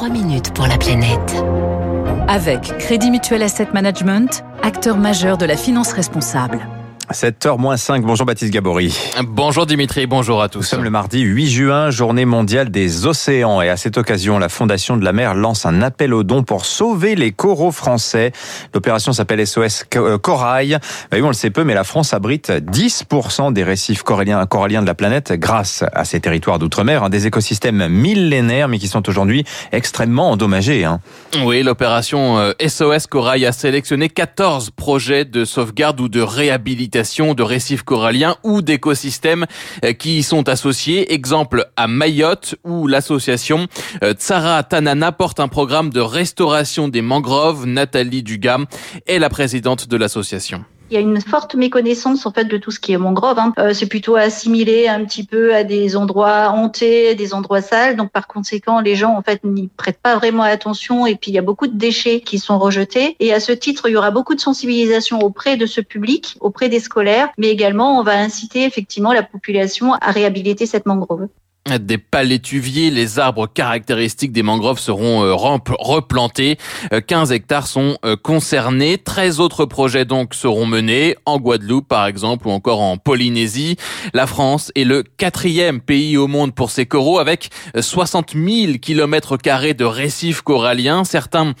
3 minutes pour la planète. Avec Crédit Mutuel Asset Management, acteur majeur de la finance responsable. 7h-5, bonjour Baptiste Gabory. Bonjour Dimitri, bonjour à tous. Nous sommes le mardi 8 juin, journée mondiale des océans. Et à cette occasion, la Fondation de la mer lance un appel aux dons pour sauver les coraux français. L'opération s'appelle SOS euh, Corail. Bah oui, on le sait peu, mais la France abrite 10% des récifs coralliens, coralliens de la planète grâce à ces territoires d'outre-mer. Hein, des écosystèmes millénaires, mais qui sont aujourd'hui extrêmement endommagés. Hein. Oui, l'opération SOS euh, Corail a sélectionné 14 projets de sauvegarde ou de réhabilitation de récifs coralliens ou d'écosystèmes euh, qui y sont associés. Exemple à Mayotte où l'association euh, Tsara Tanana porte un programme de restauration des mangroves. Nathalie Dugam est la présidente de l'association. Il y a une forte méconnaissance en fait de tout ce qui est mangrove. Hein. Euh, c'est plutôt assimilé un petit peu à des endroits hantés, des endroits sales. Donc par conséquent, les gens en fait n'y prêtent pas vraiment attention. Et puis il y a beaucoup de déchets qui sont rejetés. Et à ce titre, il y aura beaucoup de sensibilisation auprès de ce public, auprès des scolaires, mais également on va inciter effectivement la population à réhabiliter cette mangrove des palétuviers. Les arbres caractéristiques des mangroves seront euh, replantés. 15 euh, hectares sont euh, concernés. 13 autres projets donc seront menés en Guadeloupe par exemple ou encore en Polynésie. La France est le quatrième pays au monde pour ces coraux avec 60 000 kilomètres carrés de récifs coralliens. Certains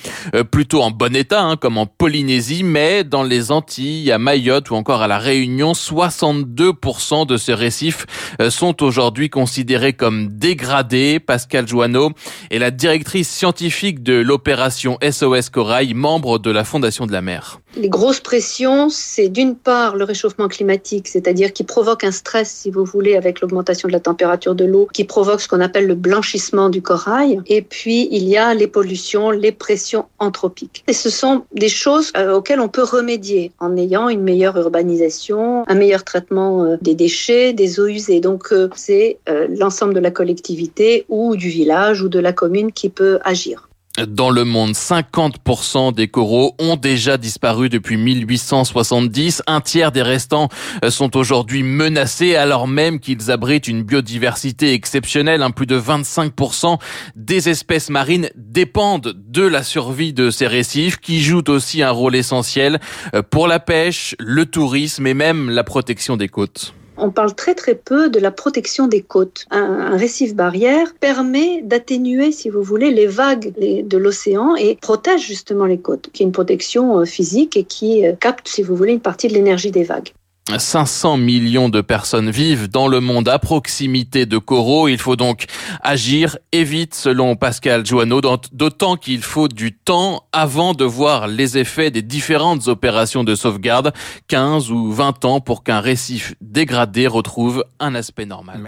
plutôt en bon état hein, comme en Polynésie mais dans les Antilles, à Mayotte ou encore à la Réunion, 62% de ces récifs sont aujourd'hui considérés comme dégradé. Pascal Joanneau est la directrice scientifique de l'opération SOS Corail, membre de la Fondation de la mer. Les grosses pressions, c'est d'une part le réchauffement climatique, c'est-à-dire qui provoque un stress, si vous voulez, avec l'augmentation de la température de l'eau, qui provoque ce qu'on appelle le blanchissement du corail. Et puis, il y a les pollutions, les pressions anthropiques. Et ce sont des choses euh, auxquelles on peut remédier en ayant une meilleure urbanisation, un meilleur traitement euh, des déchets, des eaux usées. Donc, euh, c'est l'ensemble de la collectivité ou du village ou de la commune qui peut agir. Dans le monde, 50% des coraux ont déjà disparu depuis 1870. Un tiers des restants euh, sont aujourd'hui menacés alors même qu'ils abritent une biodiversité exceptionnelle. Plus de 25% des espèces marines dépendent de la survie de ces récifs qui jouent aussi un rôle essentiel euh, pour la pêche, le tourisme et même la protection des côtes on parle très très peu de la protection des côtes. Un, récif barrière permet d'atténuer, si vous voulez, les vagues de l'océan et protège justement les côtes, qui est une protection euh, physique et qui euh, capte, si vous voulez, une partie de l'énergie des vagues. 500 millions de personnes vivent dans le monde à proximité de coraux. Il faut donc agir et vite, selon Pascal Joanneau, d'autant qu'il faut du temps avant de voir les effets des différentes opérations de sauvegarde, 15 ou 20 ans pour qu'un récif dégradé retrouve un aspect normal.